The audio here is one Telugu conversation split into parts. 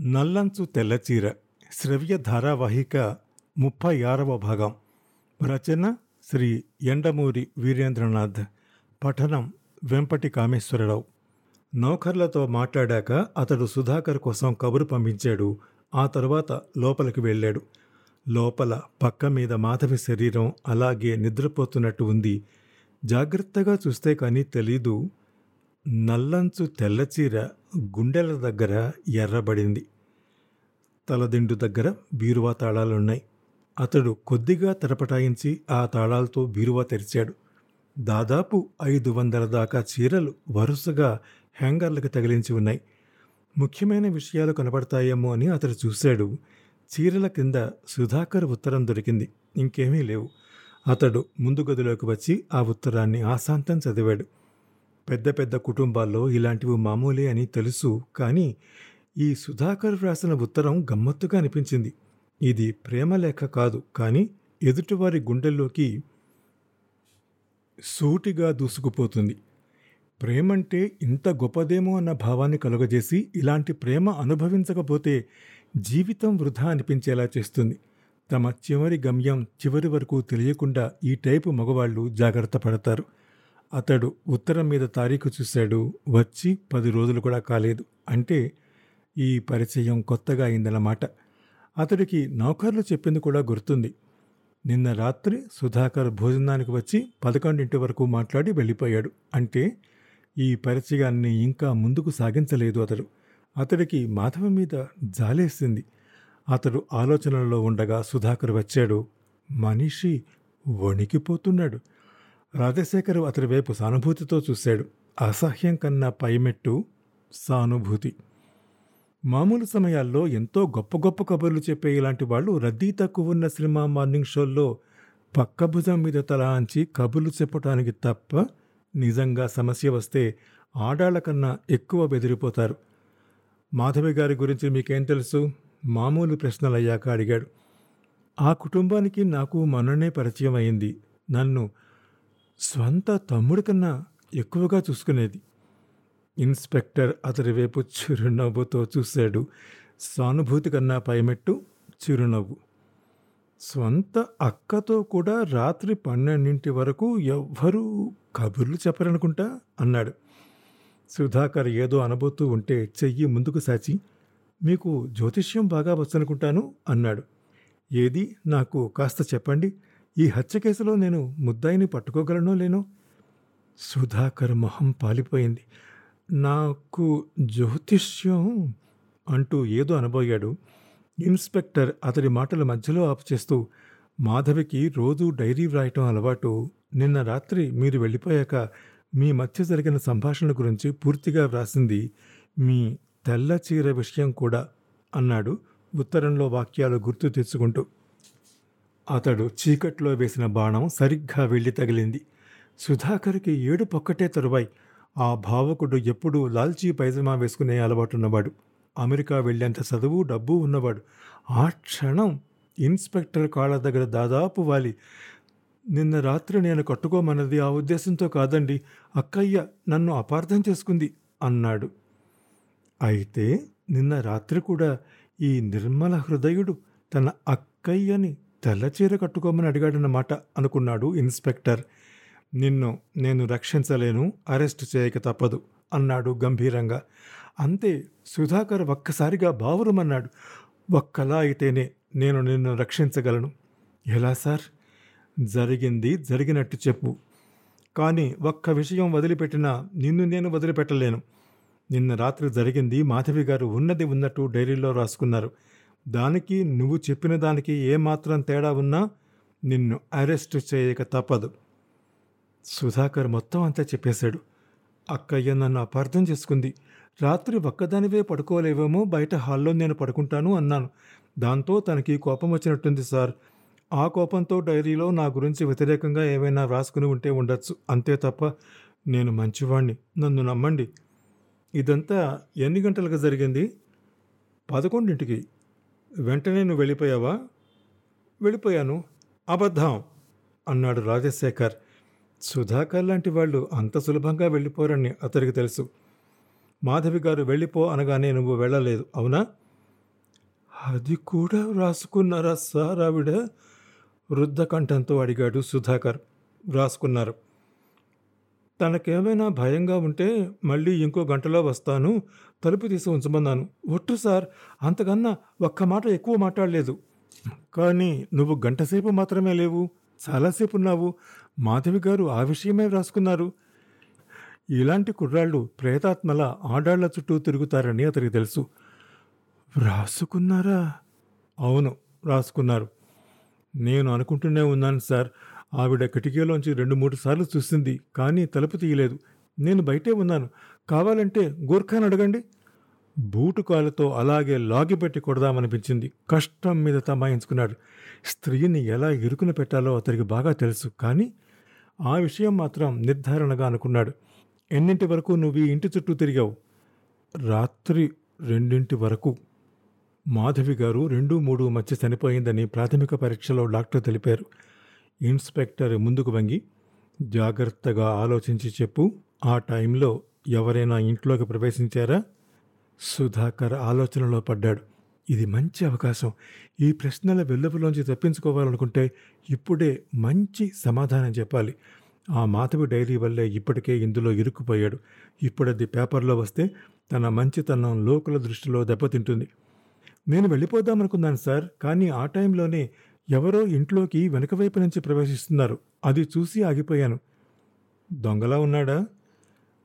నల్లంచు తెల్లచీర శ్రవ్య ధారావాహిక ముప్పై ఆరవ భాగం. రచన శ్రీ ఎండమూరి వీరేంద్రనాథ్. పఠనం వెంపటి కామేశ్వరరావు నౌకర్లతో మాట్లాడాక అతడు సుధాకర్ కోసం కబురు పంపించాడు. ఆ తర్వాత లోపలికి వెళ్ళాడు. లోపల పక్క మీద మాధవి శరీరం అలాగే నిద్రపోతున్నట్టు ఉంది. జాగ్రత్తగా చూస్తే కానీ తెలీదు. నల్లంచు తెల్లచీర గుండెల దగ్గర ఎర్రబడింది. తలదిండు దగ్గర బీరువా తాళాలున్నాయి. అతడు కొద్దిగా తెరపటాయించి ఆ తాళాలతో బీరువా తెరిచాడు. దాదాపు ఐదు వందల దాకా చీరలు వరుసగా హ్యాంగర్లకు తగిలించి ఉన్నాయి. ముఖ్యమైన విషయాలు కనపడతాయేమో అని అతడు చూశాడు. చీరల కింద సుధాకర్ ఉత్తరం దొరికింది. ఇంకేమీ లేవు. అతడు ముందు గదిలోకి వచ్చి ఆ ఉత్తరాన్ని ఆశాంతం చదివాడు. పెద్ద పెద్ద కుటుంబాల్లో ఇలాంటివి మామూలే అని తెలుసు కానీ ఈ సుధాకర్ వ్రాసిన ఉత్తరం గమ్మత్తుగా అనిపించింది. ఇది ప్రేమ లేఖ కాదు కానీ ఎదుటివారి గుండెల్లోకి సూటిగా దూసుకుపోతుంది. ప్రేమంటే ఇంత గొప్పదేమో అన్న భావాన్ని కలుగజేసి ఇలాంటి ప్రేమ అనుభవించకపోతే జీవితం వృధా అనిపించేలా చేస్తుంది. తమ చివరి గమ్యం చివరి వరకు తెలియకుండా ఈ టైపు మగవాళ్ళు జాగ్రత్త పడతారు. అతడు ఉత్తరం మీద తారీఖు చూశాడు. వచ్చి పది రోజులు కూడా కాలేదు. అంటే ఈ పరిచయం కొత్తగా అయిందన్నమాట. అతడికి నౌకర్లు చెప్పింది కూడా గుర్తుంది. నిన్న రాత్రి సుధాకర్ భోజనానికి వచ్చి పదకొండింటి వరకు మాట్లాడి వెళ్ళిపోయాడు. అంటే ఈ పరిచయాన్ని ఇంకా ముందుకు సాగించలేదు అతడు. అతడికి మాధవ మీద జాలేసింది. అతడు ఆలోచనలలో ఉండగా సుధాకర్ వచ్చాడు. మనిషి వణికిపోతున్నాడు. రాజశేఖర్ అతడి వైపు సానుభూతితో చూశాడు. అసహ్యం కన్నా పైమెట్టు సానుభూతి. మామూలు సమయాల్లో ఎంతో గొప్ప గొప్ప కబుర్లు చెప్పే ఇలాంటి వాళ్ళు రద్దీ తక్కువ ఉన్న సినిమా మార్నింగ్ షోల్లో పక్క భుజం మీద తల అంచి కబుర్లు చెప్పడానికి తప్ప నిజంగా సమస్య వస్తే ఆడాళ్ళకన్నా ఎక్కువ బెదిరిపోతారు. మాధవి గారి గురించి మీకేం తెలుసు? మామూలు ప్రశ్నలయ్యాక అడిగాడు. ఆ కుటుంబానికి నాకు మొన్ననే పరిచయం అయింది. నన్ను స్వంత తమ్ముడి కన్నా ఎక్కువగా చూసుకునేది. ఇన్స్పెక్టర్ అతడి వైపు చిరునవ్వుతో చూశాడు. సానుభూతి కన్నా పైమెట్టు చిరునవ్వు. స్వంత అక్కతో కూడా రాత్రి పన్నెండింటి వరకు ఎవ్వరూ కబుర్లు చెప్పరనుకుంటా అన్నాడు. సుధాకర్ ఏదో అనబోతూ ఉంటే చెయ్యి ముందుకు సాచి మీకు జ్యోతిష్యం బాగా వచ్చనుకుంటాను అన్నాడు. ఏది? నాకు కాస్త చెప్పండి. ఈ హత్య కేసులో నేను ముద్దాయిని పట్టుకోగలనో లేనో? సుధాకర్ మొహం పాలిపోయింది. నాకు జ్యోతిష్యం అంటూ ఏదో అనబోయాడు. ఇన్స్పెక్టర్ అతడి మాటల మధ్యలో ఆపు చేస్తూ మాధవికి రోజూ డైరీ వ్రాయటం అలవాటు. నిన్న రాత్రి మీరు వెళ్ళిపోయాక మీ మధ్య జరిగిన సంభాషణ గురించి పూర్తిగా వ్రాసింది మీ తెల్ల చీర విషయం కూడా అన్నాడు ఉత్తరంలో వాక్యాలు గుర్తు తెచ్చుకుంటూ. అతడు చీకట్లో వేసిన బాణం సరిగ్గా వెళ్ళి తగిలింది. సుధాకర్కి ఏడు పొక్కటే తరువాయి. ఆ భావకుడు ఎప్పుడూ లాల్చీ పైజమా వేసుకునే అలవాటున్నవాడు. అమెరికా వెళ్ళేంత చదువు డబ్బు ఉన్నవాడు. ఆ క్షణం ఇన్స్పెక్టర్ కాళ్ళ దగ్గర దాదాపు వాలి. నిన్న రాత్రి నేను కట్టుకోమన్నది ఆ ఉద్దేశంతో కాదండి. అక్కయ్య నన్ను అపార్థం చేసుకుంది అన్నాడు. అయితే నిన్న రాత్రి కూడా ఈ నిర్మల హృదయుడు తన అక్కయ్యని తెల్లచీర కట్టుకోమని అడిగాడన్నమాట అనుకున్నాడు ఇన్స్పెక్టర్. నిన్ను నేను రక్షించలేను అరెస్ట్ చేయక తప్పదు అన్నాడు గంభీరంగా. అంతే సుధాకర్ ఒక్కసారిగా బావురమన్నాడు. ఒక్కలా అయితేనే నేను నిన్ను రక్షించగలను. ఎలా సార్? జరిగింది జరిగినట్టు చెప్పు. కానీ ఒక్క విషయం వదిలిపెట్టినా నిన్ను నేను వదిలిపెట్టలేను. నిన్న రాత్రి జరిగింది మాధవి గారు ఉన్నది ఉన్నట్టు డైరీలో రాసుకున్నారు. దానికి నువ్వు చెప్పిన దానికి ఏమాత్రం తేడా ఉన్నా నిన్ను అరెస్ట్ చేయక తప్పదు. సుధాకర్ మొత్తం అంతా చెప్పేశాడు. అక్కయ్య నన్ను అపార్థం చేసుకుంది. రాత్రి ఒక్కదానివే పడుకోలేవేమో బయట హాల్లో నేను పడుకుంటాను అన్నాను. దాంతో తనకి కోపం వచ్చినట్టుంది సార్. ఆ కోపంతో డైరీలో నా గురించి వ్యతిరేకంగా ఏమైనా వ్రాసుకుని ఉంటే ఉండొచ్చు. అంతే తప్ప నేను మంచివాణ్ణి. నన్ను నమ్మండి. ఇదంతా ఎన్ని గంటలకు జరిగింది? పదకొండింటికి. వెంటనే నువ్వు వెళ్ళిపోయావా? వెళ్ళిపోయాను. అబద్ధం అన్నాడు రాజశేఖర్. సుధాకర్ లాంటి వాళ్ళు అంత సులభంగా వెళ్ళిపోరని అతడికి తెలుసు. మాధవి గారు వెళ్ళిపో అనగానే నువ్వు వెళ్ళలేదు అవునా? అది కూడా రాసుకున్నారా సార్ ఆవిడ? వృద్ధ కంఠంతో అడిగాడు సుధాకర్. రాసుకున్నారు. తనకేమైనా భయంగా ఉంటే మళ్ళీ ఇంకో గంటలో వస్తాను తలుపు తీసి ఉంచమన్నాను. ఒట్టు సార్ అంతకన్నా ఒక్క మాట ఎక్కువ మాట్లాడలేదు. కానీ నువ్వు గంటసేపు మాత్రమే లేవు చాలాసేపు ఉన్నావు. మాధవి గారు ఆ విషయమే వ్రాసుకున్నారు. ఇలాంటి కుర్రాళ్ళు ప్రేతాత్మల ఆడాళ్ళ చుట్టూ తిరుగుతారని అతనికి తెలుసు. వ్రాసుకున్నారా? అవును రాసుకున్నారు నేను అనుకుంటూనే ఉన్నాను సార్. ఆవిడ కిటికీలోంచి రెండు మూడు సార్లు చూసింది కానీ తలుపు తీయలేదు. నేను బయటే ఉన్నాను. కావాలంటే గోర్ఖాన్ అడగండి. బూటు కాలుతో అలాగే లాగిపెట్టి కొడదామనిపించింది. కష్టం మీద తమాయించుకున్నాడు. స్త్రీని ఎలా ఇరుకున పెట్టాలో అతనికి బాగా తెలుసు కానీ ఆ విషయం మాత్రం నిర్ధారణగా అనుకున్నాడు. ఎన్నింటి వరకు నువ్వు ఈ ఇంటి చుట్టూ తిరిగావు? రాత్రి రెండింటి వరకు. మాధవి గారు రెండు మూడు మధ్య చనిపోయిందని ప్రాథమిక పరీక్షలో డాక్టర్ తెలిపారు. ఇన్స్పెక్టర్ ముందుకు వంగి జాగ్రత్తగా ఆలోచించి చెప్పు ఆ టైంలో ఎవరైనా ఇంట్లోకి ప్రవేశించారా? సుధాకర్ ఆలోచనలో పడ్డాడు. ఇది మంచి అవకాశం. ఈ ప్రశ్నల వెల్లువలోంచి తప్పించుకోవాలనుకుంటే ఇప్పుడే మంచి సమాధానం చెప్పాలి. ఆ మాధవి డైరీ వల్లే ఇప్పటికే ఇందులో ఇరుక్కుపోయాడు. ఇప్పుడది పేపర్లో వస్తే తన మంచితనం లోకుల దృష్టిలో దెబ్బతింటుంది. నేను వెళ్ళిపోదామనుకున్నాను సార్ కానీ ఆ టైంలోనే ఎవరో ఇంట్లోకి వెనక వైపు నుంచి ప్రవేశిస్తున్నారు. అది చూసి ఆగిపోయాను. దొంగలా ఉన్నాడా?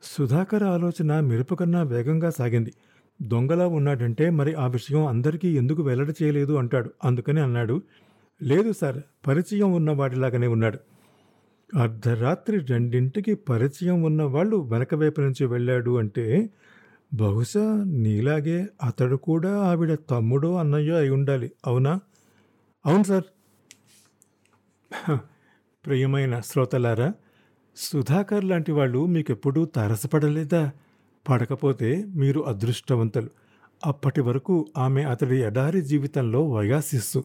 సుధాకర్ ఆలోచన మెరుపు కన్నా వేగంగా సాగింది. దొంగలా ఉన్నాడంటే మరి ఆ విషయం అందరికీ ఎందుకు వెల్లడి చేయలేదు అంటాడు. అందుకని అన్నాడు. లేదు సార్ పరిచయం ఉన్నవాడిలాగానే ఉన్నాడు. అర్ధరాత్రి రెండింటికి పరిచయం ఉన్నవాళ్ళు వెనక వైపు నుంచి వెళ్ళాడు అంటే బహుశా నీలాగే అతడు కూడా ఆవిడ తమ్ముడో అన్నయ్యో అయి ఉండాలి అవునా? అవును సార్. ప్రియమైన శ్రోతలారా సుధాకర్ లాంటి వాళ్ళు మీకెప్పుడూ తారసపడలేదా? పడకపోతే మీరు అదృష్టవంతులు. అప్పటి వరకు ఆమె అతడి ఎడారి జీవితంలో వయాశిస్సు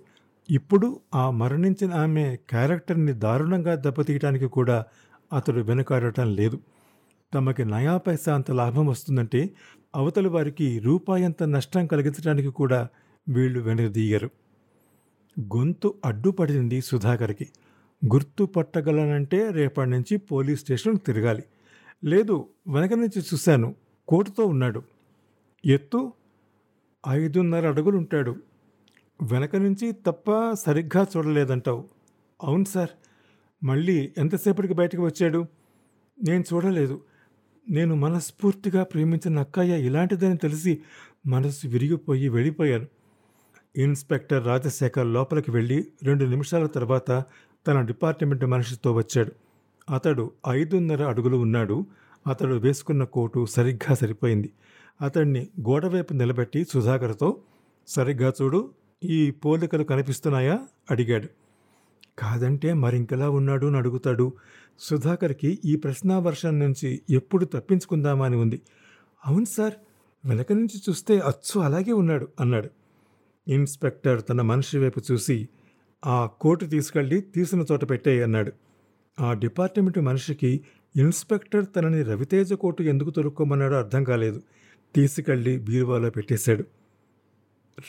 ఇప్పుడు ఆ మరణించిన ఆమె క్యారెక్టర్ని దారుణంగా దెబ్బతీయటానికి కూడా అతడు వెనుకాడటం లేదు. తమకి నయా పైసా అంత లాభం వస్తుందంటే అవతలి వారికి రూపాయంత నష్టం కలిగించడానికి కూడా వీళ్ళు వెనుదీయరు గొంతు అడ్డుపడింది సుధాకర్కి. గుర్తు పట్టగలనంటే రేపటి నుంచి పోలీస్ స్టేషన్ తిరగాలి. లేదు వెనక నుంచి చూశాను. కోటుతో ఉన్నాడు. ఎత్తు ఐదున్నర అడుగులుంటాడు. వెనక నుంచి తప్ప సరిగ్గా చూడలేదంటావు. అవును సార్. మళ్ళీ ఎంతసేపటికి బయటకు వచ్చాడు? నేను చూడలేదు. నేను మనస్ఫూర్తిగా ప్రేమించిన అక్కయ్య ఇలాంటిదని తెలిసి మనసు విరిగిపోయి వెళ్ళిపోయాను. ఇన్స్పెక్టర్ రాజశేఖర్ లోపలికి వెళ్ళి రెండు నిమిషాల తర్వాత తన డిపార్ట్మెంట్ మనిషితో వచ్చాడు. అతడు ఐదున్నర అడుగులు ఉన్నాడు. అతడు వేసుకున్న కోటు సరిగ్గా సరిపోయింది. అతన్ని గోడవైపు నిలబెట్టి సుధాకర్తో సరిగ్గా చూడు ఈ పోలికలు కనిపిస్తున్నాయా? అడిగాడు. కాదంటే మరింకెలా ఉన్నాడు? అని అడుగుతాడు. సుధాకర్కి ఈ ప్రశ్నావర్షం నుంచి ఎప్పుడు తప్పించుకుందామా అని ఉంది. అవును సార్ వెనక నుంచి చూస్తే అచ్చు అలాగే ఉన్నాడు అన్నాడు. ఇన్స్పెక్టర్ తన మనిషి వైపు చూసి ఆ కోటు తీసుకెళ్ళి తీసిన చోట పెట్టేయి అన్నాడు. ఆ డిపార్ట్మెంట్ మనిషికి ఇన్స్పెక్టర్ తనని రవితేజ కోటు ఎందుకు తొలుక్కోమన్నాడో అర్థం కాలేదు. తీసుకెళ్ళి బీరువాలో పెట్టేశాడు.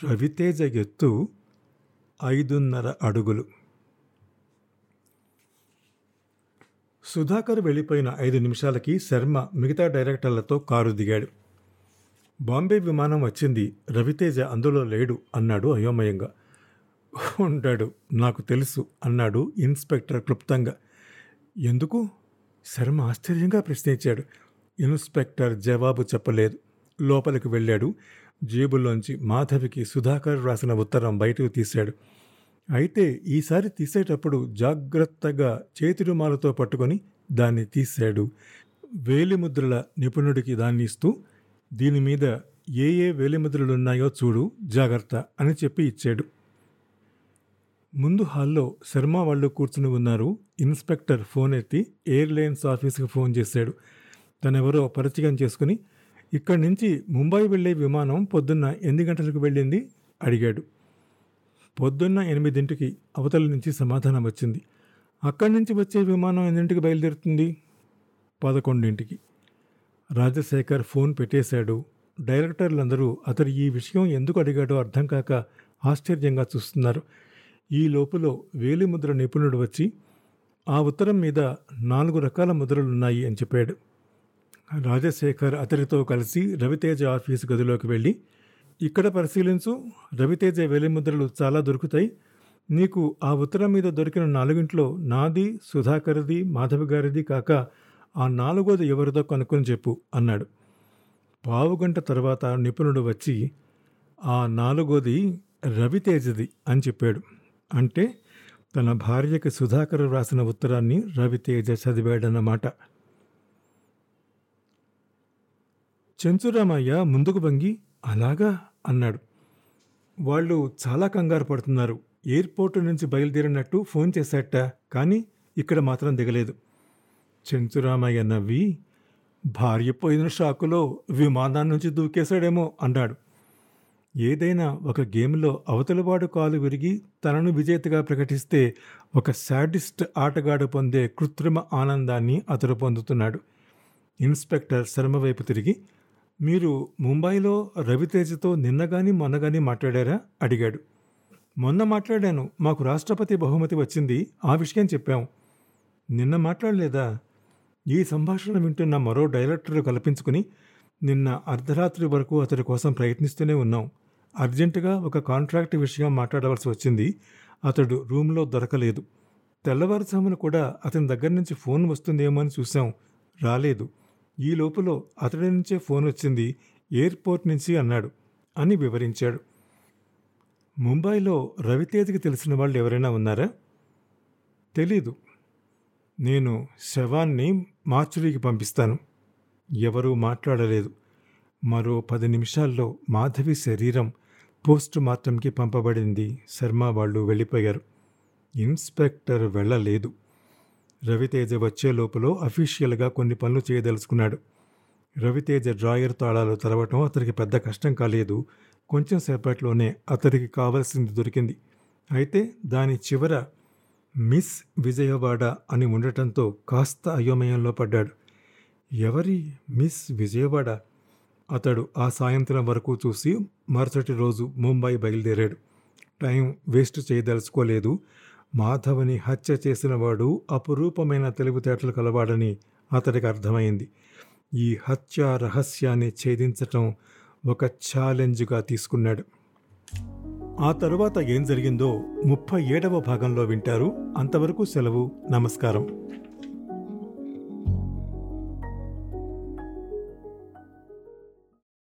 రవితేజ ఎత్తు ఐదున్నర అడుగులు. సుధాకర్ వెళ్ళిపోయిన ఐదు నిమిషాలకి శర్మ మిగతా డైరెక్టర్లతో కారు దిగాడు. బాంబే విమానం వచ్చింది. రవితేజ అందులో లేడు అన్నాడు అయోమయంగా. ఉంటాడు నాకు తెలుసు అన్నాడు ఇన్స్పెక్టర్ క్లుప్తంగా. ఎందుకు? శర్మ ఆశ్చర్యంగా ప్రశ్నించాడు. ఇన్స్పెక్టర్ జవాబు చెప్పలేదు. లోపలికి వెళ్ళాడు. జేబులోంచి మాధవికి సుధాకర్ రాసిన ఉత్తరం బయటకు తీశాడు. అయితే ఈసారి తీసేటప్పుడు జాగ్రత్తగా చేతి రుమాలతో పట్టుకొని దాన్ని తీశాడు. వేలిముద్రల నిపుణుడికి దాన్ని ఇస్తూ దీని మీద ఏ ఏ వేలిముద్రలున్నాయో చూడు జాగ్రత్త అని చెప్పి ఇచ్చాడు. ముందు హాల్లో శర్మ వాళ్ళు కూర్చుని ఉన్నారు. ఇన్స్పెక్టర్ ఫోన్ ఎత్తి ఎయిర్లైన్స్ ఆఫీస్కి ఫోన్ చేశాడు. తనెవరో పరిచయం చేసుకుని ఇక్కడి నుంచి ముంబై వెళ్ళే విమానం పొద్దున్న ఎన్ని గంటలకు వెళ్ళింది? అడిగాడు. పొద్దున్న ఎనిమిదింటికి అవతల నుంచి సమాధానం వచ్చింది. అక్కడి నుంచి వచ్చే విమానం ఎన్నింటికి బయలుదేరుతుంది? పదకొండింటికి. రాజశేఖర్ ఫోన్ పెట్టేశాడు. డైరెక్టర్లందరూ అతడు ఈ విషయం ఎందుకు అడిగాడో అర్థం కాక ఆశ్చర్యంగా చూస్తున్నారు. ఈ లోపులో వేలిముద్ర నిపుణుడు వచ్చి ఆ ఉత్తరం మీద నాలుగు రకాల ముద్రలున్నాయి అని చెప్పాడు. రాజశేఖర్ అతడితో కలిసి రవితేజ ఆఫీసు గదిలోకి వెళ్ళి ఇక్కడ పరిశీలించు రవితేజ వేలిముద్రలు చాలా దొరుకుతాయి. నీకు ఆ ఉత్తరం మీద దొరికిన నాలుగింట్లో నాది సుధాకర్ది మాధవి గారిది కాక ఆ నాలుగోది ఎవరిదో కనుక్కొని చెప్పు అన్నాడు. పావుగంట తర్వాత నిపుణుడు వచ్చి ఆ నాలుగోది రవితేజది అని చెప్పాడు. అంటే తన భార్యకి సుధాకర్ వ్రాసిన ఉత్తరాన్ని రవితేజ చదివాడన్నమాట. చెంచురామయ్య ముందుకు వంగి అలాగా అన్నాడు. వాళ్ళు చాలా కంగారు పడుతున్నారు. ఎయిర్పోర్టు నుంచి బయలుదేరినట్టు ఫోన్ చేశాట కానీ ఇక్కడ మాత్రం దిగలేదు. చెంచురామయ్య నవ్వి భార్య పోయిన షాకులో విమానం నుంచి దూకేశాడేమో అన్నాడు. ఏదైనా ఒక గేమ్లో అవతలవాడు కాలు విరిగి తనను విజేతగా ప్రకటిస్తే ఒక శాడిస్ట్ ఆటగాడు పొందే కృత్రిమ ఆనందాన్ని అతడు పొందుతున్నాడు. ఇన్స్పెక్టర్ శర్మ వైపు తిరిగి మీరు ముంబైలో రవితేజతో నిన్నగాని మొన్నగాని మాట్లాడారా? అడిగాడు. మొన్న మాట్లాడాను. మాకు రాష్ట్రపతి బహుమతి వచ్చింది. ఆ విషయం చెప్పాం. నిన్న మాట్లాడలేదా? ఈ సంభాషణ వింటున్న మరో డైరెక్టర్ కల్పించుకుని నిన్న అర్ధరాత్రి వరకు అతడి కోసం ప్రయత్నిస్తూనే ఉన్నాం. అర్జెంటుగా ఒక కాంట్రాక్ట్ విషయం మాట్లాడవలసి వచ్చింది. అతడు రూమ్లో దొరకలేదు. తెల్లవారుజామున కూడా అతని దగ్గర నుంచి ఫోన్ వస్తుందేమో అని చూసాం రాలేదు. ఈ లోపల అతడి నుంచే ఫోన్ వచ్చింది. ఎయిర్పోర్ట్ నుంచి అన్నాడు అని వివరించాడు. ముంబైలో రవితేజకి తెలిసిన వాళ్ళు ఎవరైనా ఉన్నారా? తెలీదు. నేను శవాన్ని మార్చురీకి పంపిస్తాను. ఎవరూ మాట్లాడలేదు. మరో పది నిమిషాల్లో మాధవి శరీరం పోస్ట్ మార్టంకి పంపబడింది. శర్మ వాళ్ళు వెళ్ళిపోయారు. ఇన్స్పెక్టర్ వెళ్ళలేదు. రవితేజ వచ్చే లోపల అఫీషియల్గా కొన్ని పనులు చేయదలుచుకున్నాడు. రవితేజ డ్రాయర్ తాళాలు తెరవటం అతనికి పెద్ద కష్టం కాలేదు. కొంచెం సేపట్లోనే అతడికి కావలసింది దొరికింది. అయితే దాని చివర మిస్ విజయవాడ అని ఉండటంతో కాస్త అయోమయంలో పడ్డాడు. ఎవరి మిస్ విజయవాడ? అతడు ఆ సాయంత్రం వరకు చూసి మరుసటి రోజు ముంబై బయలుదేరాడు. Time waste చేయదలుచుకోలేదు. మాధవని హత్య చేసినవాడు అపురూపమైన తెలివితేటలు కలవాడని అతడికి అర్థమైంది. ఈ హత్య రహస్యాన్ని ఛేదించటం ఒక ఛాలెంజ్గా తీసుకున్నాడు. ఆ తరువాత ఏం జరిగిందో ముప్పై ఏడవ భాగంలో వింటారు. అంతవరకు సెలవు. నమస్కారం.